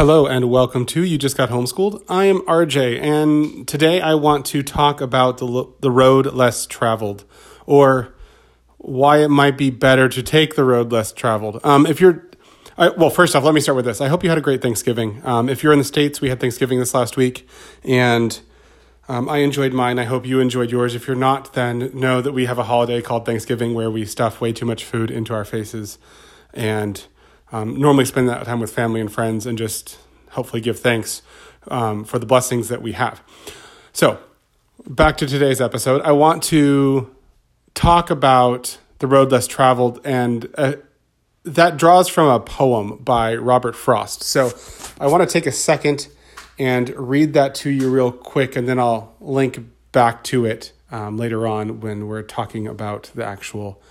Hello and welcome to You Just Got Homeschooled. I am RJ, and today I want to talk about the, the road less traveled, or why it might be better to take the road less traveled. Um, if you're, I, well, first off, let me start with this. I hope you had a great Thanksgiving. Um, if you're in the States, we had Thanksgiving this last week, and um, I enjoyed mine. I hope you enjoyed yours. If you're not, then know that we have a holiday called Thanksgiving where we stuff way too much food into our faces and um, normally spend that time with family and friends and just hopefully give thanks um, for the blessings that we have. So, back to today's episode. I want to talk about the road less traveled, and uh, that draws from a poem by Robert Frost. So, I want to take a second and read that to you real quick, and then I'll link back to it um, later on when we're talking about the actual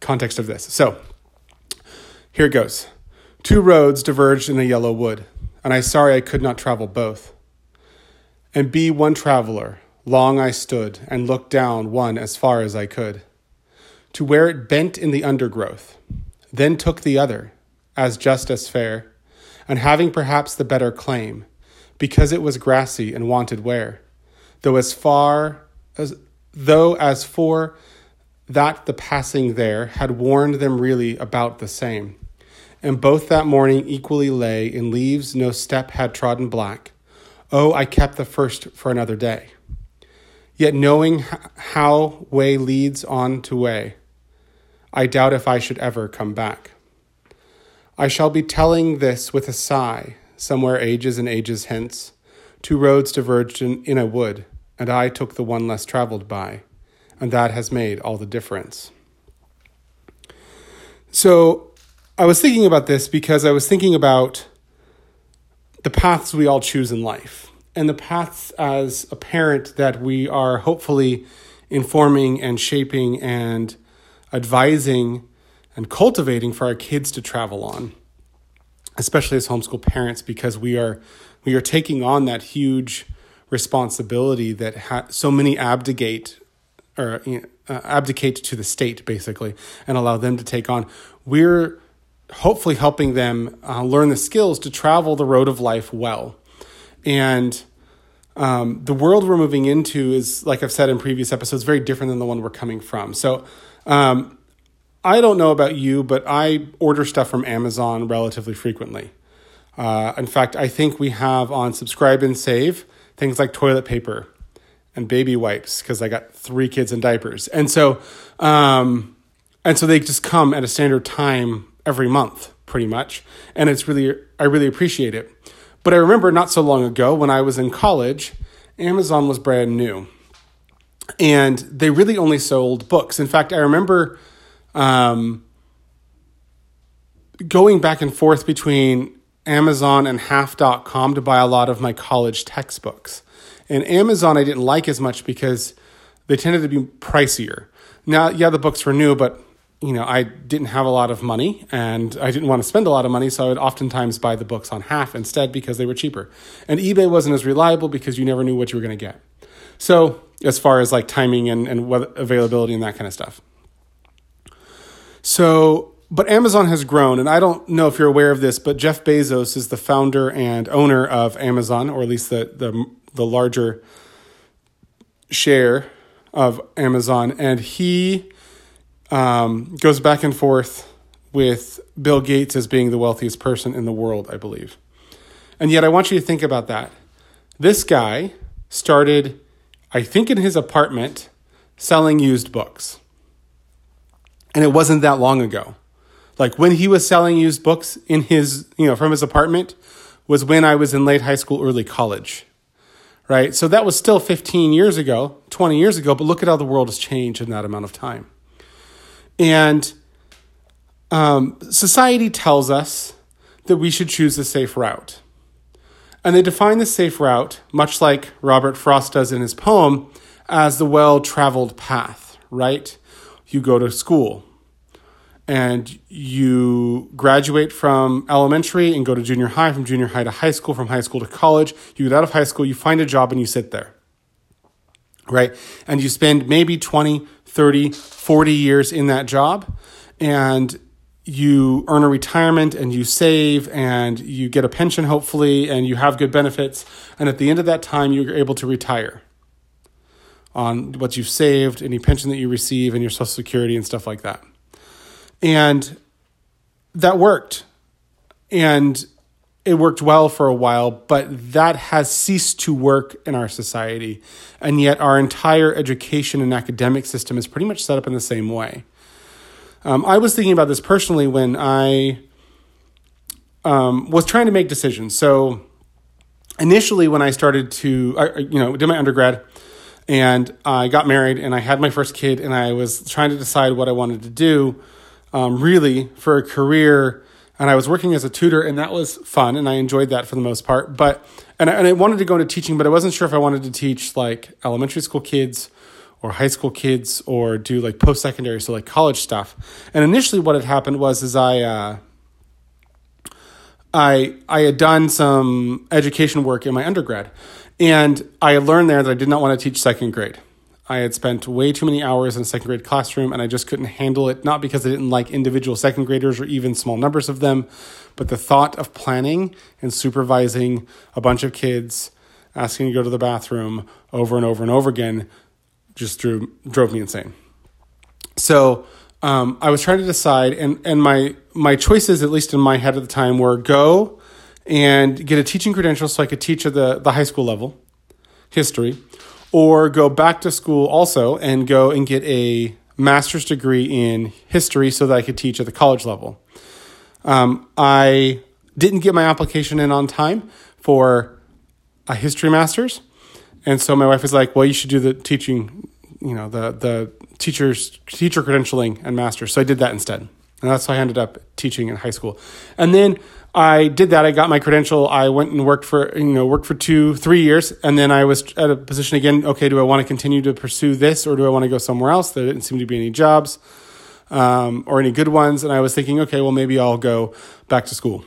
context of this. So, here goes. Two roads diverged in a yellow wood, and I sorry I could not travel both. And be one traveler, long I stood, and looked down one as far as I could, to where it bent in the undergrowth, then took the other, as just as fair, and having perhaps the better claim, because it was grassy and wanted wear, though as far as though as for that the passing there had warned them really about the same and both that morning equally lay in leaves no step had trodden black. Oh, I kept the first for another day. Yet knowing how way leads on to way, I doubt if I should ever come back. I shall be telling this with a sigh, somewhere ages and ages hence. Two roads diverged in, in a wood, and I took the one less traveled by, and that has made all the difference. So, I was thinking about this because I was thinking about the paths we all choose in life and the paths as a parent that we are hopefully informing and shaping and advising and cultivating for our kids to travel on especially as homeschool parents because we are we are taking on that huge responsibility that ha- so many abdicate or you know, uh, abdicate to the state basically and allow them to take on. We're hopefully helping them uh, learn the skills to travel the road of life well. And um, the world we're moving into is, like I've said in previous episodes, very different than the one we're coming from. So, um, I don't know about you, but I order stuff from Amazon relatively frequently. Uh, in fact, I think we have on subscribe and save things like toilet paper and baby wipes because I got three kids in diapers, and so um, and so they just come at a standard time every month pretty much. And it's really i really appreciate it. But i remember not so long ago when i was in college amazon was brand new. And they really only sold books. In fact i remember um, going back and forth between amazon and half.com to buy a lot of my college textbooks. And amazon i didn't like as much because they tended to be pricier. Now yeah the books were new but you know, I didn't have a lot of money and I didn't want to spend a lot of money, so I would oftentimes buy the books on half instead because they were cheaper. And eBay wasn't as reliable because you never knew what you were going to get. So, as far as like timing and, and availability and that kind of stuff. So, but Amazon has grown, and I don't know if you're aware of this, but Jeff Bezos is the founder and owner of Amazon, or at least the the, the larger share of Amazon, and he um, goes back and forth with Bill Gates as being the wealthiest person in the world, I believe. And yet, I want you to think about that. This guy started, I think, in his apartment selling used books. And it wasn't that long ago. Like when he was selling used books in his, you know, from his apartment was when I was in late high school, early college. Right? So that was still 15 years ago, 20 years ago, but look at how the world has changed in that amount of time. And um, society tells us that we should choose the safe route. And they define the safe route, much like Robert Frost does in his poem, as the well traveled path, right? You go to school and you graduate from elementary and go to junior high, from junior high to high school, from high school to college. You get out of high school, you find a job, and you sit there, right? And you spend maybe 20, 30, 40 years in that job. And you earn a retirement and you save and you get a pension hopefully and you have good benefits and at the end of that time you're able to retire on what you've saved any pension that you receive and your social security and stuff like that and that worked and it worked well for a while but that has ceased to work in our society and yet our entire education and academic system is pretty much set up in the same way um, I was thinking about this personally when I um, was trying to make decisions. So initially, when I started to, you know, did my undergrad and I got married and I had my first kid and I was trying to decide what I wanted to do um, really for a career. And I was working as a tutor and that was fun and I enjoyed that for the most part. But, and I, and I wanted to go into teaching, but I wasn't sure if I wanted to teach like elementary school kids or high school kids or do like post secondary, so like college stuff. And initially, what had happened was is I uh, I I had done some education work in my undergrad, and I learned there that I did not want to teach second grade. I had spent way too many hours in a second grade classroom and I just couldn't handle it, not because I didn't like individual second graders or even small numbers of them, but the thought of planning and supervising a bunch of kids, asking to go to the bathroom over and over and over again just drew, drove me insane. So um, I was trying to decide, and, and my, my choices, at least in my head at the time, were go and get a teaching credential so I could teach at the, the high school level, history, or go back to school also and go and get a master's degree in history so that I could teach at the college level. Um, I didn't get my application in on time for a history master's. And so my wife was like, "Well, you should do the teaching, you know, the the teachers teacher credentialing and master." So I did that instead, and that's how I ended up teaching in high school. And then I did that. I got my credential. I went and worked for you know worked for two three years, and then I was at a position again. Okay, do I want to continue to pursue this, or do I want to go somewhere else? There didn't seem to be any jobs um, or any good ones, and I was thinking, okay, well maybe I'll go back to school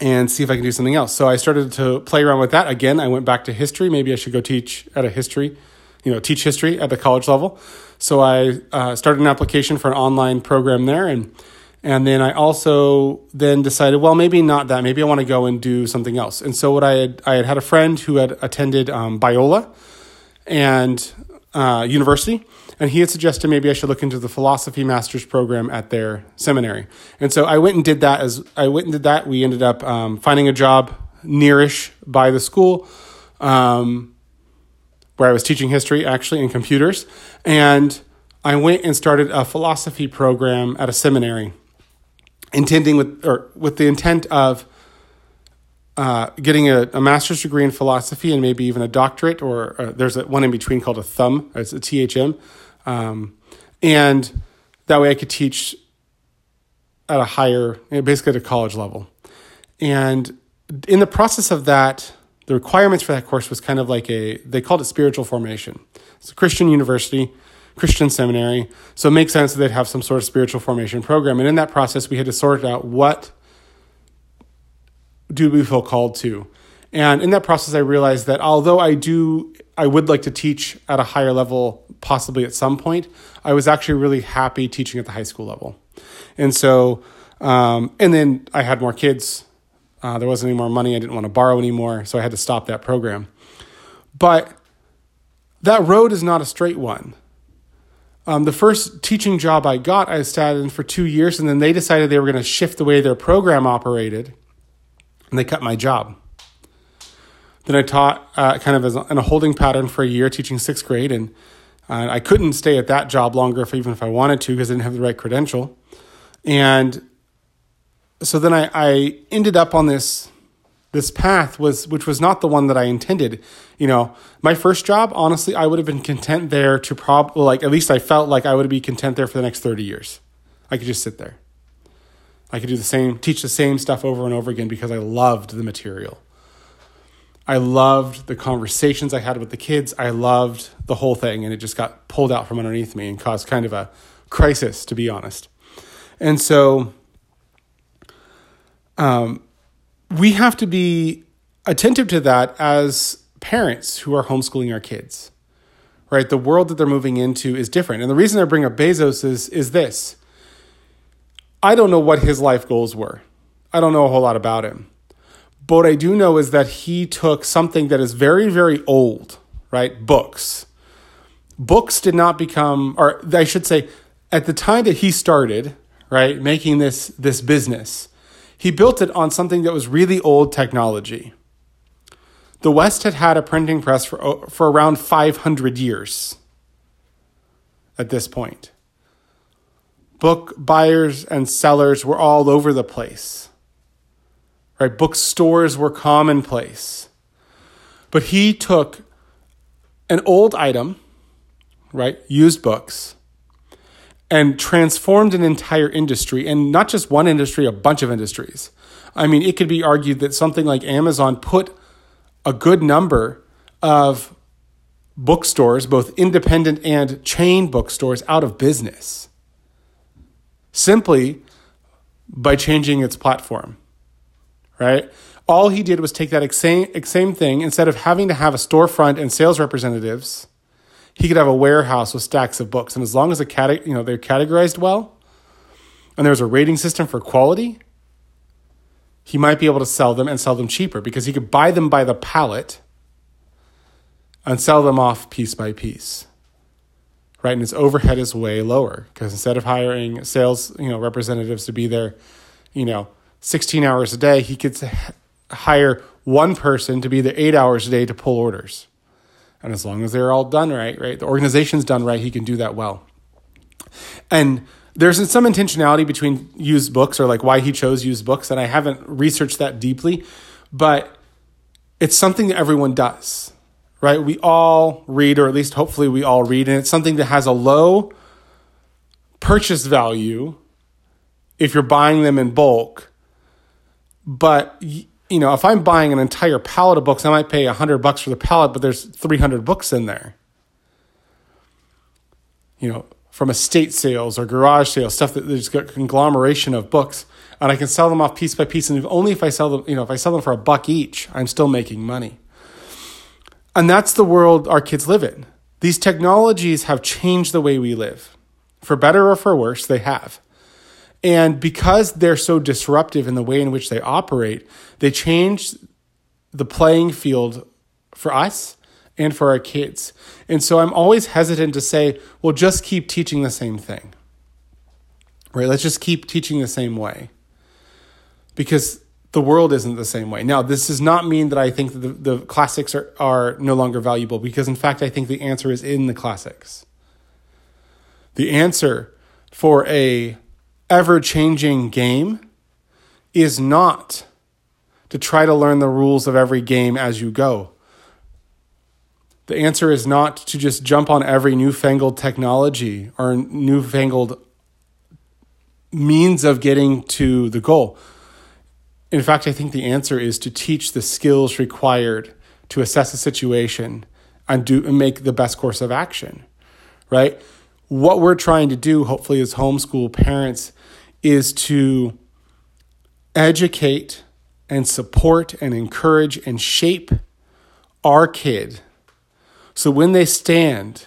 and see if I can do something else. So I started to play around with that. Again, I went back to history. Maybe I should go teach at a history, you know, teach history at the college level. So I uh, started an application for an online program there, and and then I also then decided, well, maybe not that. Maybe I want to go and do something else. And so what I had I had had a friend who had attended um, Biola and uh, university, and he had suggested maybe I should look into the philosophy master's program at their seminary. And so I went and did that. As I went and did that, we ended up um, finding a job nearish by the school, um, where I was teaching history actually in computers, and I went and started a philosophy program at a seminary, intending with or with the intent of. Uh, getting a, a, master's degree in philosophy and maybe even a doctorate, or uh, there's a, one in between called a thumb, it's a THM, um, and that way I could teach at a higher, basically at a college level. And in the process of that, the requirements for that course was kind of like a, they called it spiritual formation. It's a Christian university, Christian seminary. So it makes sense that they'd have some sort of spiritual formation program. And in that process, we had to sort out what do we feel called to. And in that process, I realized that although I do, I would like to teach at a higher level, possibly at some point, I was actually really happy teaching at the high school level. And so, um, and then I had more kids. Uh, there wasn't any more money. I didn't want to borrow anymore. So I had to stop that program. But that road is not a straight one. Um, the first teaching job I got, I sat in for two years, and then they decided they were going to shift the way their program operated, and they cut my job. Then I taught uh, kind of as in a holding pattern for a year, teaching sixth grade, and uh, I couldn't stay at that job longer, if even if I wanted to, because I didn't have the right credential. And so then I, I ended up on this this path was which was not the one that I intended. You know, my first job, honestly, I would have been content there to prob like at least I felt like I would be content there for the next 30 years. I could just sit there. I could do the same, teach the same stuff over and over again because I loved the material. I loved the conversations I had with the kids. I loved the whole thing, and it just got pulled out from underneath me and caused kind of a crisis, to be honest. And so, um, we have to be attentive to that as parents who are homeschooling our kids, right? The world that they're moving into is different. And the reason I bring up Bezos is, is this I don't know what his life goals were. I don't know a whole lot about him. But what I do know is that he took something that is very, very old, right? Books. Books did not become, or I should say, at the time that he started, right, making this, this business, he built it on something that was really old technology. The West had had a printing press for, for around 500 years at this point. Book buyers and sellers were all over the place. Right? Bookstores were commonplace. But he took an old item, right, used books, and transformed an entire industry, and not just one industry, a bunch of industries. I mean, it could be argued that something like Amazon put a good number of bookstores, both independent and chain bookstores, out of business simply by changing its platform, right? All he did was take that same, same thing, instead of having to have a storefront and sales representatives, he could have a warehouse with stacks of books. And as long as the cate- you know, they're categorized well and there's a rating system for quality, he might be able to sell them and sell them cheaper because he could buy them by the pallet and sell them off piece by piece. Right, and his overhead is way lower because instead of hiring sales, you know, representatives to be there, you know, 16 hours a day, he could hire one person to be there 8 hours a day to pull orders. And as long as they're all done right, right, the organization's done right, he can do that well. And there's some intentionality between used books or like why he chose used books, and I haven't researched that deeply, but it's something that everyone does, right? We all read, or at least hopefully we all read, and it's something that has a low purchase value if you're buying them in bulk. But you know, if I'm buying an entire pallet of books, I might pay a hundred bucks for the pallet, but there's 300 books in there. You know, from estate sales or garage sales, stuff that there's a conglomeration of books, and I can sell them off piece by piece. And if, only if I sell them, you know, if I sell them for a buck each, I'm still making money. And that's the world our kids live in. These technologies have changed the way we live. For better or for worse, they have. And because they're so disruptive in the way in which they operate, they change the playing field for us and for our kids. And so I'm always hesitant to say, well, just keep teaching the same thing. Right? Let's just keep teaching the same way. Because the world isn't the same way. Now, this does not mean that I think that the, the classics are, are no longer valuable, because in fact, I think the answer is in the classics. The answer for a ever changing game is not to try to learn the rules of every game as you go. The answer is not to just jump on every newfangled technology or newfangled means of getting to the goal. In fact, I think the answer is to teach the skills required to assess a situation and do and make the best course of action. Right? What we're trying to do, hopefully, as homeschool parents, is to educate and support and encourage and shape our kid so when they stand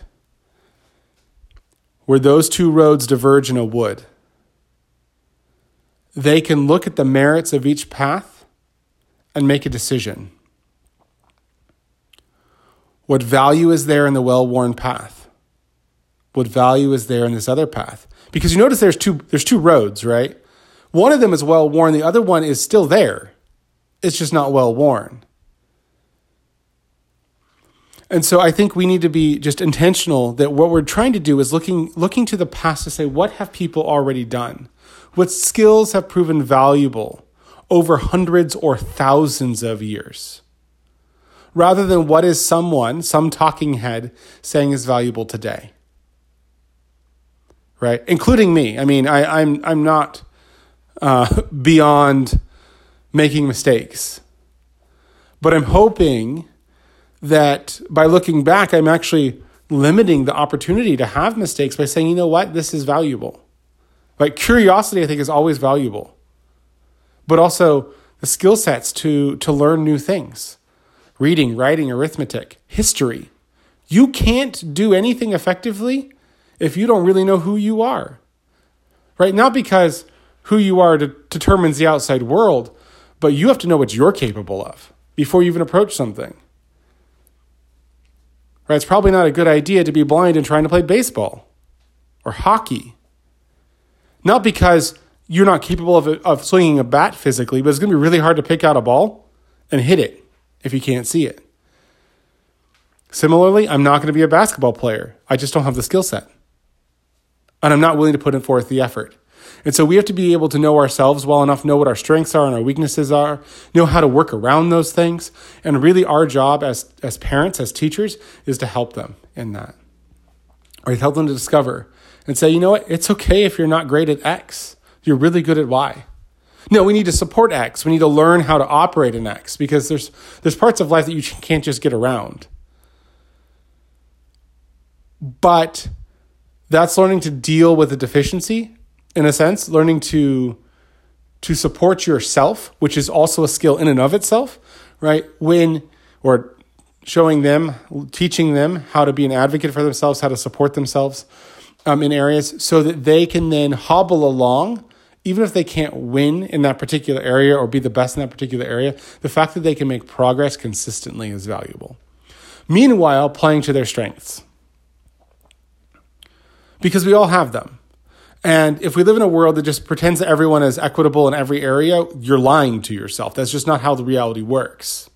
where those two roads diverge in a wood, they can look at the merits of each path and make a decision. What value is there in the well worn path? What value is there in this other path? Because you notice there's two, there's two roads, right? One of them is well worn, the other one is still there. It's just not well worn. And so I think we need to be just intentional that what we're trying to do is looking looking to the past to say what have people already done? What skills have proven valuable over hundreds or thousands of years? Rather than what is someone, some talking head saying is valuable today. Right? Including me. I mean, I, I'm I'm not uh, beyond making mistakes. But I'm hoping that by looking back, I'm actually limiting the opportunity to have mistakes by saying, you know what, this is valuable. Like curiosity, I think, is always valuable, but also the skill sets to, to learn new things reading, writing, arithmetic, history. You can't do anything effectively if you don't really know who you are. Right? Not because who you are to, determines the outside world, but you have to know what you're capable of before you even approach something. Right? It's probably not a good idea to be blind and trying to play baseball or hockey. Not because you're not capable of, of swinging a bat physically, but it's going to be really hard to pick out a ball and hit it if you can't see it. Similarly, I'm not going to be a basketball player. I just don't have the skill set. And I'm not willing to put in forth the effort. And so we have to be able to know ourselves well enough, know what our strengths are and our weaknesses are, know how to work around those things. And really, our job as, as parents, as teachers, is to help them in that. Or help them to discover and say, you know what, it's okay if you're not great at X. You're really good at Y. No, we need to support X. We need to learn how to operate in X because there's, there's parts of life that you can't just get around. But that's learning to deal with a deficiency in a sense, learning to to support yourself, which is also a skill in and of itself, right? When or showing them, teaching them how to be an advocate for themselves, how to support themselves um, in areas so that they can then hobble along, even if they can't win in that particular area or be the best in that particular area, the fact that they can make progress consistently is valuable. Meanwhile, playing to their strengths. Because we all have them. And if we live in a world that just pretends that everyone is equitable in every area, you're lying to yourself. That's just not how the reality works.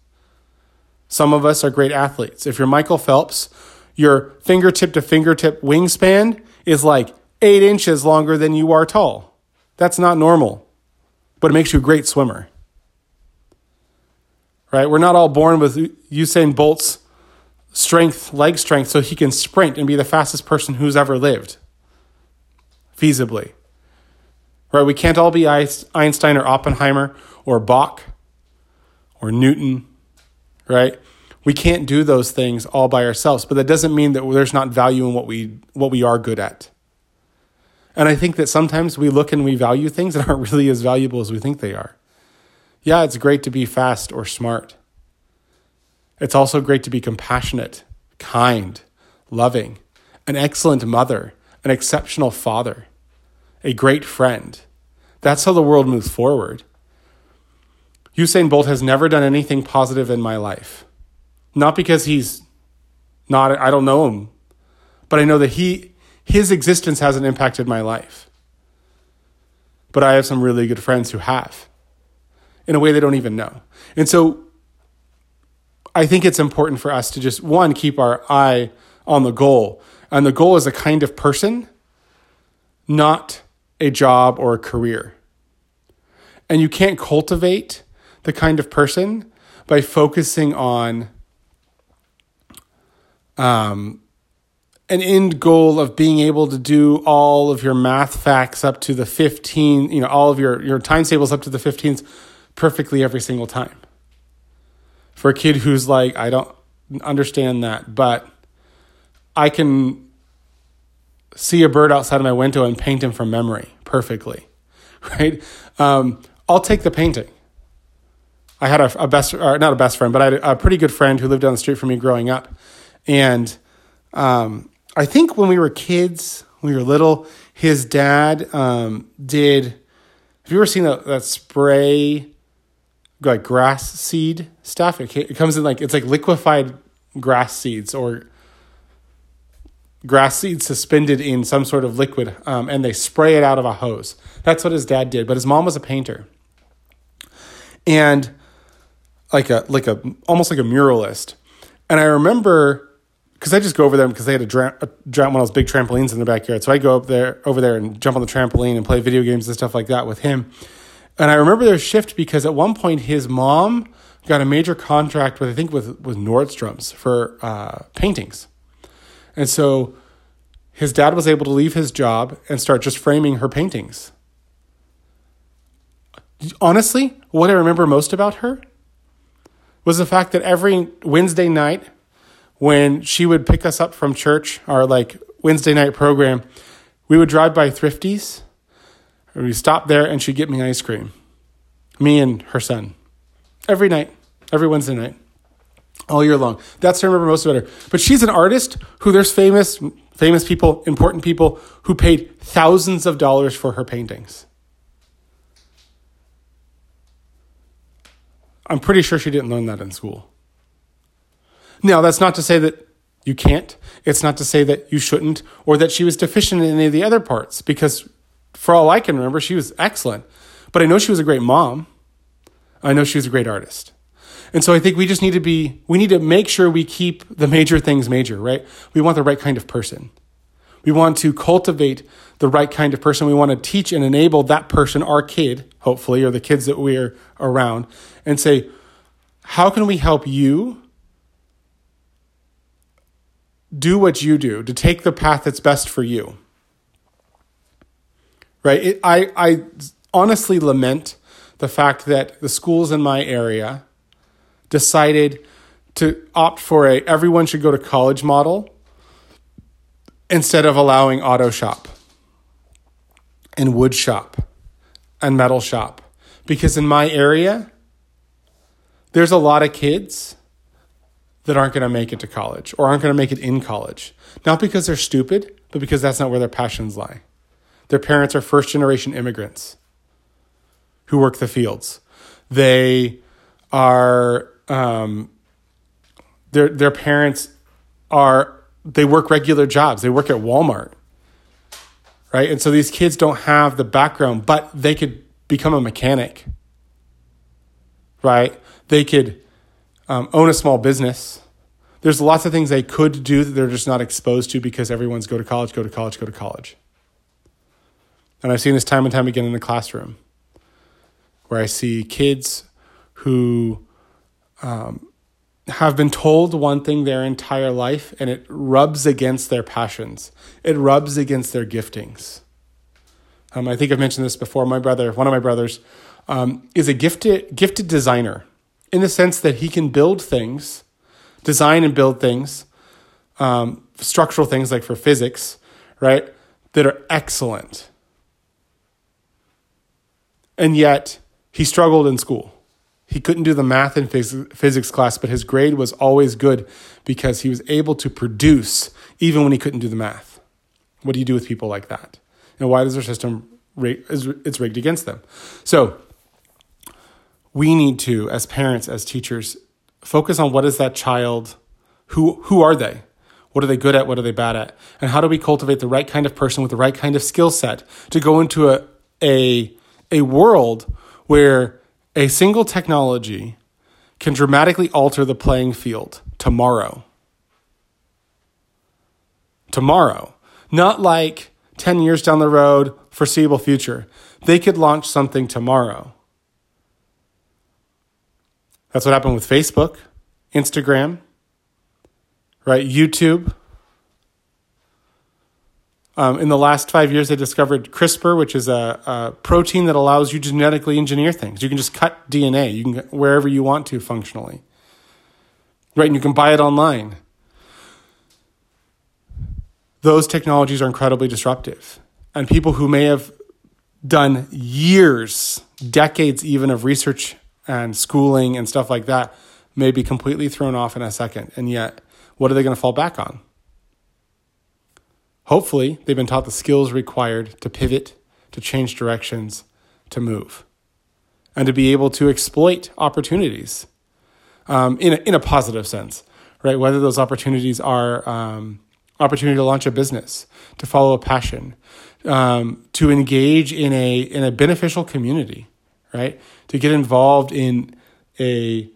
Some of us are great athletes. If you're Michael Phelps, your fingertip to fingertip wingspan is like eight inches longer than you are tall. That's not normal, but it makes you a great swimmer. Right? We're not all born with Usain Bolt's strength, leg strength, so he can sprint and be the fastest person who's ever lived feasibly. Right? We can't all be Einstein or Oppenheimer or Bach or Newton, right? We can't do those things all by ourselves, but that doesn't mean that there's not value in what we what we are good at. And I think that sometimes we look and we value things that aren't really as valuable as we think they are. Yeah, it's great to be fast or smart. It's also great to be compassionate, kind, loving, an excellent mother, an exceptional father, a great friend. That's how the world moves forward. Usain Bolt has never done anything positive in my life. Not because he's not, I don't know him, but I know that he, his existence hasn't impacted my life. But I have some really good friends who have in a way they don't even know. And so I think it's important for us to just, one, keep our eye on the goal, and the goal is a kind of person, not a job or a career. And you can't cultivate the kind of person by focusing on um, an end goal of being able to do all of your math facts up to the 15, you know, all of your, your times tables up to the 15th perfectly every single time. For a kid who's like, I don't understand that, but I can see a bird outside of my window and paint him from memory perfectly, right? Um, I'll take the painting. I had a, a best, or not a best friend, but I had a pretty good friend who lived down the street from me growing up. And um, I think when we were kids, when we were little, his dad um, did. Have you ever seen that, that spray, like grass seed stuff? It, it comes in like, it's like liquefied grass seeds or grass seeds suspended in some sort of liquid um, and they spray it out of a hose. That's what his dad did, but his mom was a painter. And like a like a almost like a muralist. And I remember because I just go over there because they had a, dra- a dra- one of those big trampolines in the backyard. So I go up there over there and jump on the trampoline and play video games and stuff like that with him. And I remember their shift because at one point his mom got a major contract with I think with with Nordstrom's for uh, paintings and so his dad was able to leave his job and start just framing her paintings. Honestly, what I remember most about her was the fact that every Wednesday night when she would pick us up from church, our like Wednesday night program, we would drive by Thrifties. We stop there and she'd get me ice cream. Me and her son. Every night, every Wednesday night, all year long. That's what I remember most about her. But she's an artist who there's famous, famous people, important people who paid thousands of dollars for her paintings. I'm pretty sure she didn't learn that in school. Now, that's not to say that you can't. It's not to say that you shouldn't or that she was deficient in any of the other parts because for all I can remember, she was excellent. But I know she was a great mom. I know she was a great artist. And so I think we just need to be, we need to make sure we keep the major things major, right? We want the right kind of person. We want to cultivate the right kind of person. We want to teach and enable that person, our kid, hopefully, or the kids that we're around, and say, how can we help you do what you do to take the path that's best for you? Right? It, I, I honestly lament the fact that the schools in my area decided to opt for a everyone should go to college model instead of allowing auto shop and wood shop and metal shop. Because in my area, there's a lot of kids that aren't going to make it to college or aren't going to make it in college. Not because they're stupid, but because that's not where their passions lie. Their parents are first generation immigrants who work the fields. They are, um, their, their parents are they work regular jobs. They work at Walmart. Right? And so these kids don't have the background, but they could become a mechanic. Right? They could um, own a small business. There's lots of things they could do that they're just not exposed to because everyone's go to college, go to college, go to college. And I've seen this time and time again in the classroom where I see kids who um, have been told one thing their entire life and it rubs against their passions. It rubs against their giftings. Um, I think I've mentioned this before. My brother, one of my brothers, um, is a gifted gifted designer in the sense that he can build things, design and build things, um, structural things like for physics, right, that are excellent. And yet he struggled in school he couldn't do the math in phys- physics class, but his grade was always good because he was able to produce even when he couldn't do the math. What do you do with people like that? And why does our system it's rigged against them? So we need to, as parents, as teachers, focus on what is that child, who who are they? What are they good at? What are they bad at? And how do we cultivate the right kind of person with the right kind of skill set to go into a a a world where a single technology can dramatically alter the playing field tomorrow. Tomorrow. Not like 10 years down the road, foreseeable future. They could launch something tomorrow. That's what happened with Facebook, Instagram, right? YouTube. Um, in the last five years, they discovered CRISPR, which is a, a, protein that allows you to genetically engineer things. You can just cut DNA. You can wherever you want to functionally, right? And you can buy it online. Those technologies are incredibly disruptive, and people who may have done years, decades even of research and schooling and stuff like that may be completely thrown off in a second. And yet, what are they going to fall back on? Hopefully, they've been taught the skills required to pivot, to change directions, to move, and to be able to exploit opportunities um, in, a, in a positive sense, right? Whether those opportunities are um, opportunity to launch a business, to follow a passion, um, to engage in a in a beneficial community, right? To get involved in a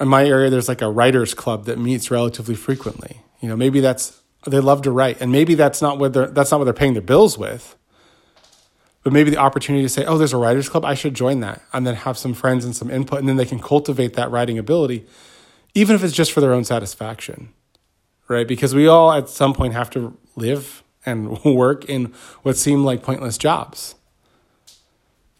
in my area, there's like a writers club that meets relatively frequently. You know, maybe that's they love to write, and maybe that's not what they're that's not what they're paying their bills with. But maybe the opportunity to say, "Oh, there's a writers club. I should join that," and then have some friends and some input, and then they can cultivate that writing ability, even if it's just for their own satisfaction, right? Because we all at some point have to live and work in what seem like pointless jobs.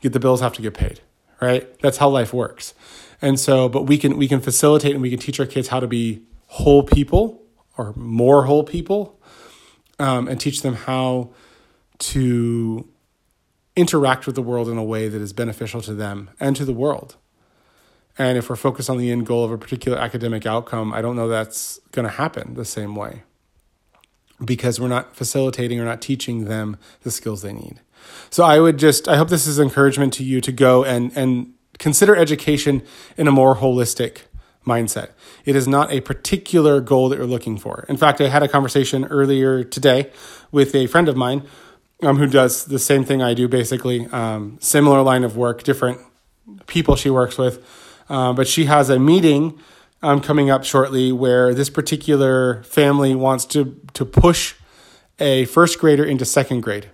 Get the bills have to get paid, right? That's how life works. And so, but we can we can facilitate and we can teach our kids how to be whole people or more whole people um, and teach them how to interact with the world in a way that is beneficial to them and to the world. And if we're focused on the end goal of a particular academic outcome, I don't know that's going to happen the same way because we're not facilitating or not teaching them the skills they need. So I would just, I hope this is encouragement to you to go and, and consider education in a more holistic mindset. It is not a particular goal that you're looking for. In fact, I had a conversation earlier today with a friend of mine um, who does the same thing I do, basically, um, similar line of work, different people she works with. Uh, but she has a meeting um, coming up shortly where this particular family wants to, to push a first grader into second grade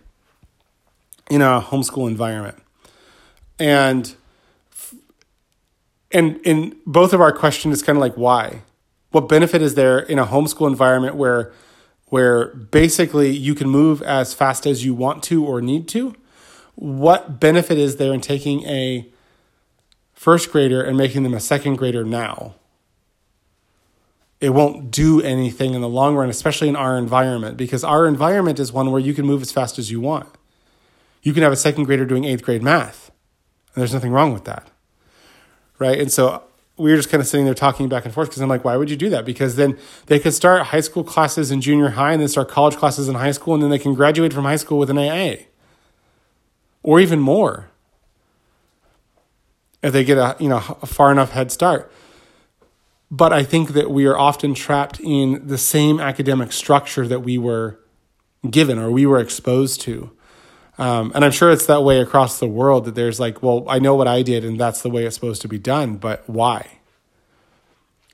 in a homeschool environment. And and in both of our question is kind of like why? What benefit is there in a homeschool environment where where basically you can move as fast as you want to or need to? What benefit is there in taking a first grader and making them a second grader now? It won't do anything in the long run especially in our environment because our environment is one where you can move as fast as you want. You can have a second grader doing eighth grade math and there's nothing wrong with that right? And so we were just kind of sitting there talking back and forth because I'm like, why would you do that? Because then they could start high school classes in junior high and then start college classes in high school, and then they can graduate from high school with an AA or even more if they get a you know a far enough head start. But I think that we are often trapped in the same academic structure that we were given or we were exposed to. Um, and I'm sure it's that way across the world that there's like, well, I know what I did and that's the way it's supposed to be done, but why?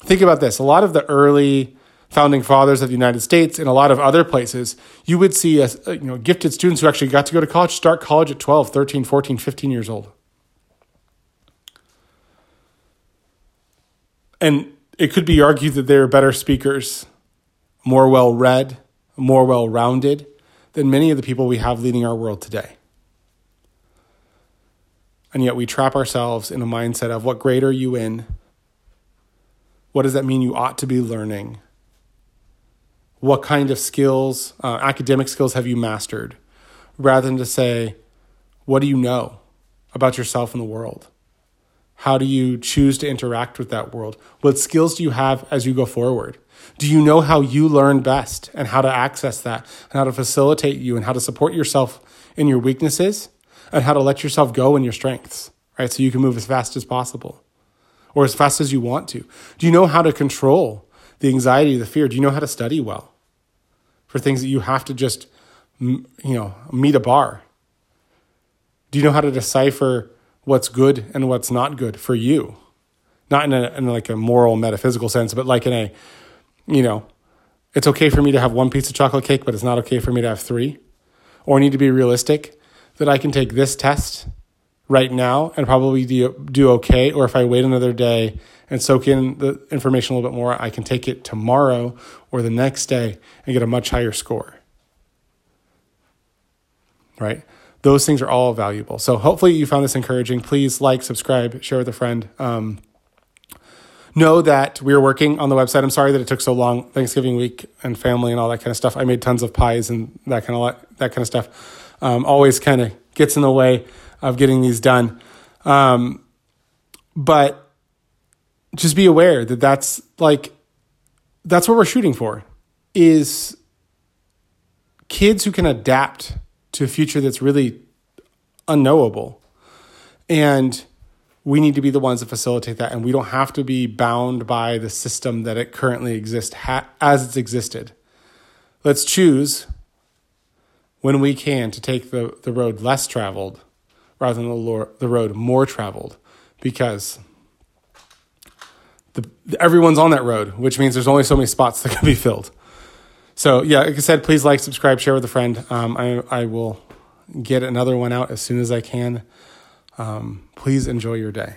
Think about this. A lot of the early founding fathers of the United States and a lot of other places, you would see a, you know, gifted students who actually got to go to college start college at 12, 13, 14, 15 years old. And it could be argued that they're better speakers, more well read, more well rounded than many of the people we have leading our world today. And yet we trap ourselves in a mindset of what grade are you in? What does that mean you ought to be learning? What kind of skills, uh, academic skills, have you mastered? Rather than to say, what do you know about yourself and the world? How do you choose to interact with that world? What skills do you have as you go forward? Do you know how you learn best and how to access that and how to facilitate you and how to support yourself in your weaknesses and how to let yourself go in your strengths, right? So you can move as fast as possible or as fast as you want to. Do you know how to control the anxiety, the fear? Do you know how to study well for things that you have to just, you know, meet a bar? Do you know how to decipher what's good and what's not good for you? Not in, a, in like a moral metaphysical sense, but like in a you know, it's okay for me to have one piece of chocolate cake, but it's not okay for me to have three. Or I need to be realistic that I can take this test right now and probably do, do okay. Or if I wait another day and soak in the information a little bit more, I can take it tomorrow or the next day and get a much higher score. Right? Those things are all valuable. So hopefully you found this encouraging. Please like, subscribe, share with a friend. Um, know that we are working on the website. I'm sorry that it took so long. Thanksgiving week and family and all that kind of stuff. I made tons of pies and that kind of that kind of stuff. Um, always kind of gets in the way of getting these done. Um, but just be aware that that's like that's what we're shooting for is kids who can adapt to a future that's really unknowable and we need to be the ones that facilitate that and we don't have to be bound by the system that it currently exists ha- as it's existed. Let's choose when we can to take the, the road less traveled rather than the, lore, the road more traveled because the, everyone's on that road which means there's only so many spots that can be filled. So yeah like i said please like subscribe share with a friend. Um, I, I will get another one out as soon as i can um, please enjoy your day.